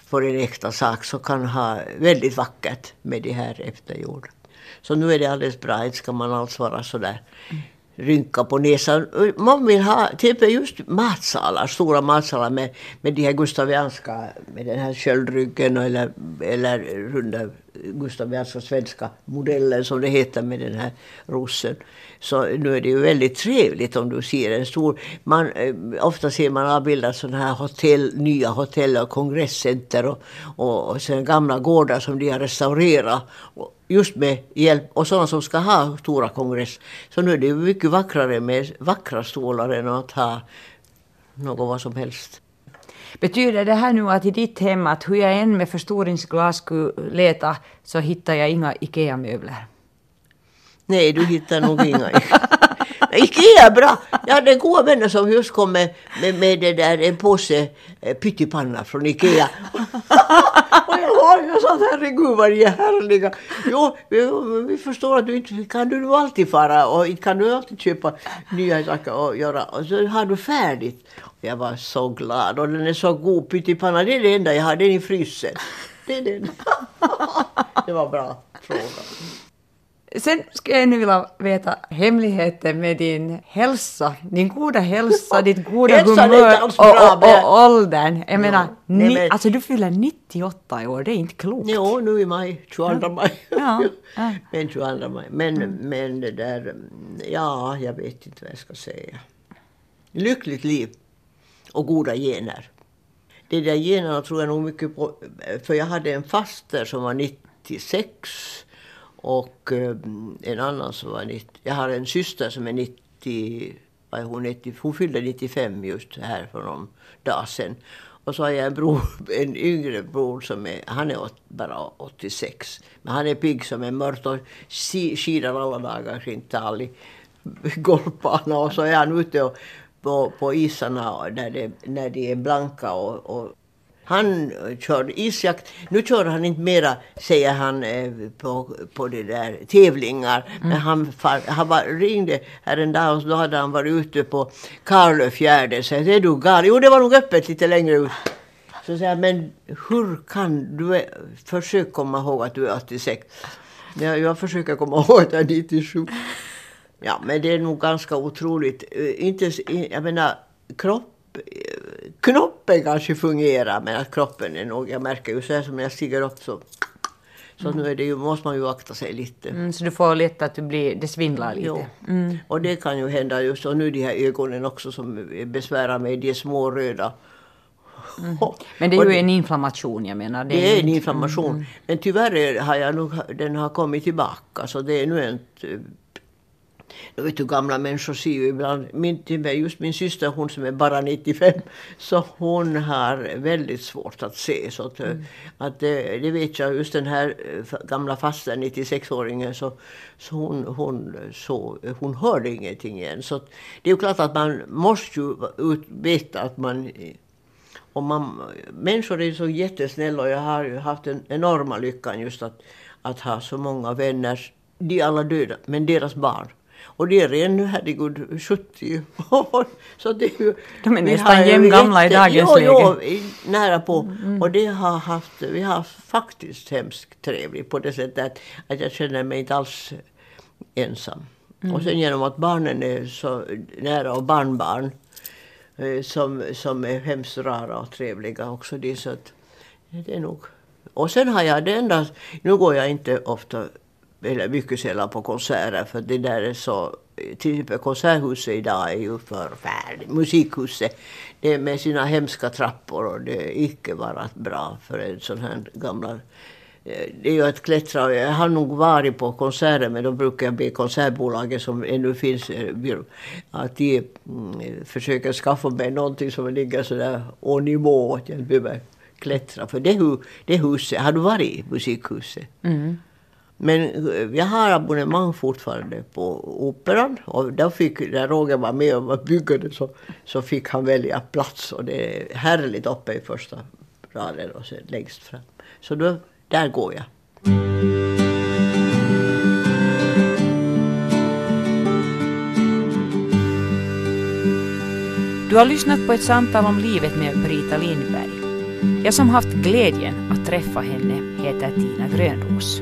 på en äkta sak så kan ha väldigt vackert med det här eftergjorda. Så nu är det alldeles bra, inte ska man alls vara sådär mm rynka på näsan. Man vill ha typ just matsalar, stora matsalar med, med de här gustavianska, med den här sköldryggen eller, eller runda Gustav alltså svenska modellen som det heter med den här rosen. Så nu är det ju väldigt trevligt om du ser en stor, man, eh, ofta ser man avbildat sådana här hotell, nya hotell och kongresscenter och, och, och sen gamla gårdar som de har restaurerat just med hjälp och sådana som ska ha stora kongress. Så nu är det ju mycket vackrare med vackra stolar än att ha något vad som helst. Betyder det här nu att i ditt hem att hur jag än med förstoringsglas skulle leta så hittar jag inga IKEA-möbler? Nej, du hittar nog inga. Ikea är bra! Jag hade en god vän som just kom med, med, med det där, en påse eh, pyttipanna från Ikea. jag, sa herregud vad de är härliga. Jo, vi, vi förstår att du inte kan du alltid fara och inte kan du alltid köpa nya saker och göra. Och så har du färdigt. Jag var så glad och den är så god pyttipanna. Det är det enda jag har, den i frysen. Det är den. det var bra fråga. Sen skulle jag nu vilja veta hemligheten med din hälsa, din goda hälsa, ditt goda humör och, och, och åldern. Jag menar, nej, ni, men... alltså du fyller 98 i år, det är inte klokt. Jo, nu i maj, 22 maj. Ja, ja. men 22 maj. Men, mm. men det där, ja, jag vet inte vad jag ska säga. Lyckligt liv och goda gener. De där generna tror jag nog mycket på, för jag hade en faster som var 96 och eh, en annan som var 90. Jag har en syster som är 90, vad är hon, 90, hon fyllde 95 just här för någon dag sedan. Och så har jag en bror, en yngre bror som är, han är åt, bara 86. Men han är pigg som en mört och skidar alla dagar sin tal i golfbana och så är han ute och, på, på isarna när, det, när de är blanka och, och han körde isjakt. Nu kör han inte mera, säger han, eh, på, på det där tävlingar. Mm. Men han, han var, ringde här en dag och då hade han varit ute på Karlöfjärden. Så jag är du galen? Jo, det var nog öppet lite längre ut. Så säger jag, men hur kan du, försök komma ihåg att du är 86. Jag, jag försöker komma ihåg att jag är 97. Ja, men det är nog ganska otroligt. Eh, inte, jag menar, kropp knoppen kanske fungerar men att kroppen är nog, jag märker ju så här som när jag stiger upp så så mm. nu är det ju, måste man ju akta sig lite. Mm, så du får lätt att du blir, det svindlar lite? Mm. Och det kan ju hända just och nu de här ögonen också som besvärar mig, de är små röda. Mm. Men det är ju en inflammation jag menar. Det, det är en inflammation. Mm. Men tyvärr har jag nog, den har kommit tillbaka så det är nu inte vet du, gamla människor ser ju ibland, min, just min syster hon som är bara 95, så hon har väldigt svårt att se. Så att, mm. att det, det, vet jag, just den här eh, gamla fasten, 96-åringen, så, så, hon, hon, så hon hörde ingenting igen. Så det är ju klart att man måste ju veta att man och man, människor är så jättesnälla och jag har ju haft en enorma lyckan just att, att ha så många vänner, de är alla döda, men deras barn och det är nu, herregud, 70 år. Så det är ju, De är nästan jämngamla i dagens jo, läge. Jo, nära på. Mm, mm. Och det har haft, vi har haft faktiskt hemskt trevligt på det sättet att, att jag känner mig inte alls ensam. Mm. Och sen genom att barnen är så nära och barnbarn eh, som, som är hemskt rara och trevliga också. Det, så att, det är nog. Och sen har jag det enda, nu går jag inte ofta eller mycket sällan på konserter för det där är så till exempel Konserthuset idag är ju förfärligt. Musikhuset, det är med sina hemska trappor och det är icke bara bra för en sån här gammal eh, det är ju att klättra. Jag har nog varit på konserter men då brukar jag be konsertbolaget som ännu finns eh, att de mm, försöker skaffa mig någonting som ligger sådär å nivå att jag inte behöver klättra. För det, det huset, har du varit i musikhuset? Mm. Men eh, jag har abonnemang fortfarande på Operan. Och då fick, när Roger var med och byggde så, så fick han välja plats. Och det är härligt uppe i första raden och sen längst fram. Så då, där går jag. Du har lyssnat på ett samtal om livet med Brita Lindberg. Jag som haft glädjen att träffa henne heter Tina Grönros.